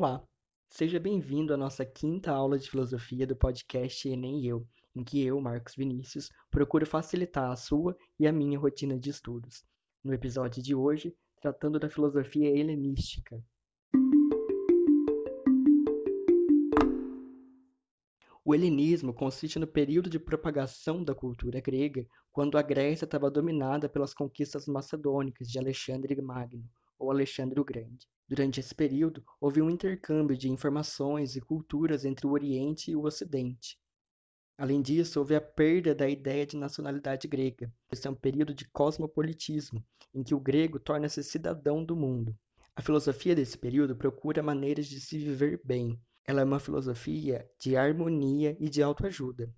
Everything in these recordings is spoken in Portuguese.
Olá, seja bem-vindo à nossa quinta aula de filosofia do podcast Enem Eu, em que eu, Marcos Vinícius, procuro facilitar a sua e a minha rotina de estudos. No episódio de hoje, tratando da filosofia helenística. O helenismo consiste no período de propagação da cultura grega, quando a Grécia estava dominada pelas conquistas macedônicas de Alexandre Magno, ou Alexandre o Grande. Durante esse período, houve um intercâmbio de informações e culturas entre o Oriente e o Ocidente. Além disso, houve a perda da ideia de nacionalidade grega. Esse é um período de cosmopolitismo, em que o grego torna-se cidadão do mundo. A filosofia desse período procura maneiras de se viver bem, ela é uma filosofia de harmonia e de autoajuda,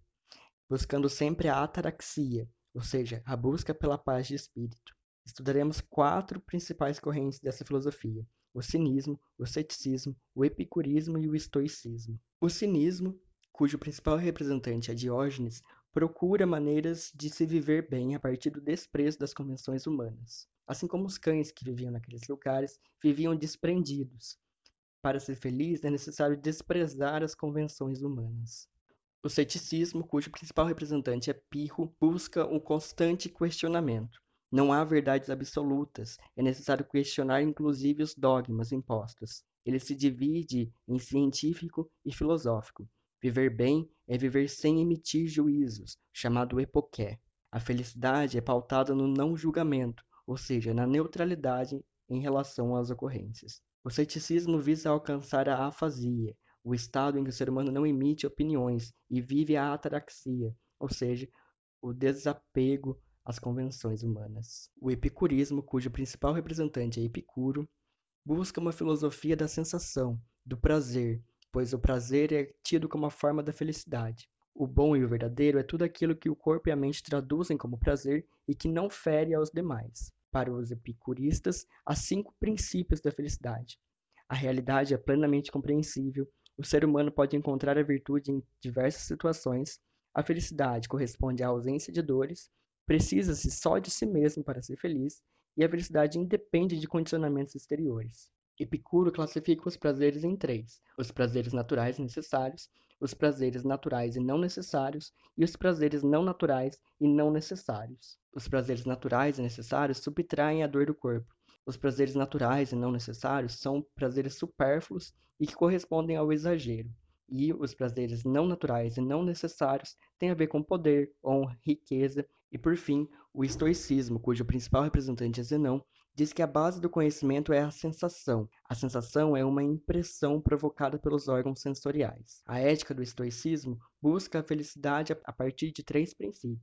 buscando sempre a ataraxia, ou seja, a busca pela paz de espírito. Estudaremos quatro principais correntes dessa filosofia: o cinismo, o ceticismo, o epicurismo e o estoicismo. O cinismo, cujo principal representante é Diógenes, procura maneiras de se viver bem a partir do desprezo das convenções humanas. Assim como os cães que viviam naqueles lugares viviam desprendidos, para ser feliz, é necessário desprezar as convenções humanas. O ceticismo, cujo principal representante é Pirro, busca um constante questionamento. Não há verdades absolutas, é necessário questionar inclusive os dogmas impostos. Ele se divide em científico e filosófico. Viver bem é viver sem emitir juízos, chamado epoqué. A felicidade é pautada no não julgamento, ou seja, na neutralidade em relação às ocorrências. O ceticismo visa alcançar a afasia, o estado em que o ser humano não emite opiniões e vive a ataraxia, ou seja, o desapego às convenções humanas. O epicurismo, cujo principal representante é Epicuro, busca uma filosofia da sensação, do prazer, pois o prazer é tido como a forma da felicidade. O bom e o verdadeiro é tudo aquilo que o corpo e a mente traduzem como prazer e que não fere aos demais. Para os epicuristas, há cinco princípios da felicidade. A realidade é plenamente compreensível, o ser humano pode encontrar a virtude em diversas situações, a felicidade corresponde à ausência de dores, precisa-se só de si mesmo para ser feliz, e a felicidade independe de condicionamentos exteriores. Epicuro classifica os prazeres em três: os prazeres naturais necessários, os prazeres naturais e não necessários e os prazeres não naturais e não necessários. Os prazeres naturais e necessários subtraem a dor do corpo. Os prazeres naturais e não necessários são prazeres supérfluos e que correspondem ao exagero. E os prazeres não naturais e não necessários têm a ver com poder, honra, riqueza e, por fim, o estoicismo, cujo principal representante é Zenão, diz que a base do conhecimento é a sensação. A sensação é uma impressão provocada pelos órgãos sensoriais. A ética do estoicismo busca a felicidade a partir de três princípios: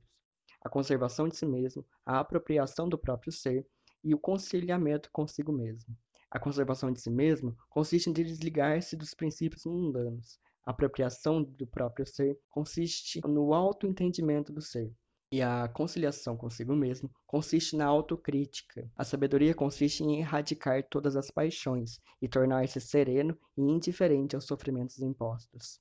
a conservação de si mesmo, a apropriação do próprio ser e o conciliamento consigo mesmo. A conservação de si mesmo consiste em desligar-se dos princípios mundanos. Apropriação do próprio ser consiste no autoentendimento do ser. E a conciliação consigo mesmo consiste na autocrítica. A sabedoria consiste em erradicar todas as paixões e tornar-se sereno e indiferente aos sofrimentos impostos.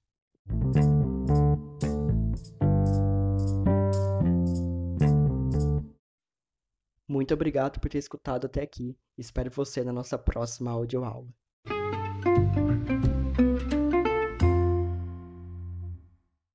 Muito obrigado por ter escutado até aqui. Espero você na nossa próxima audioaula.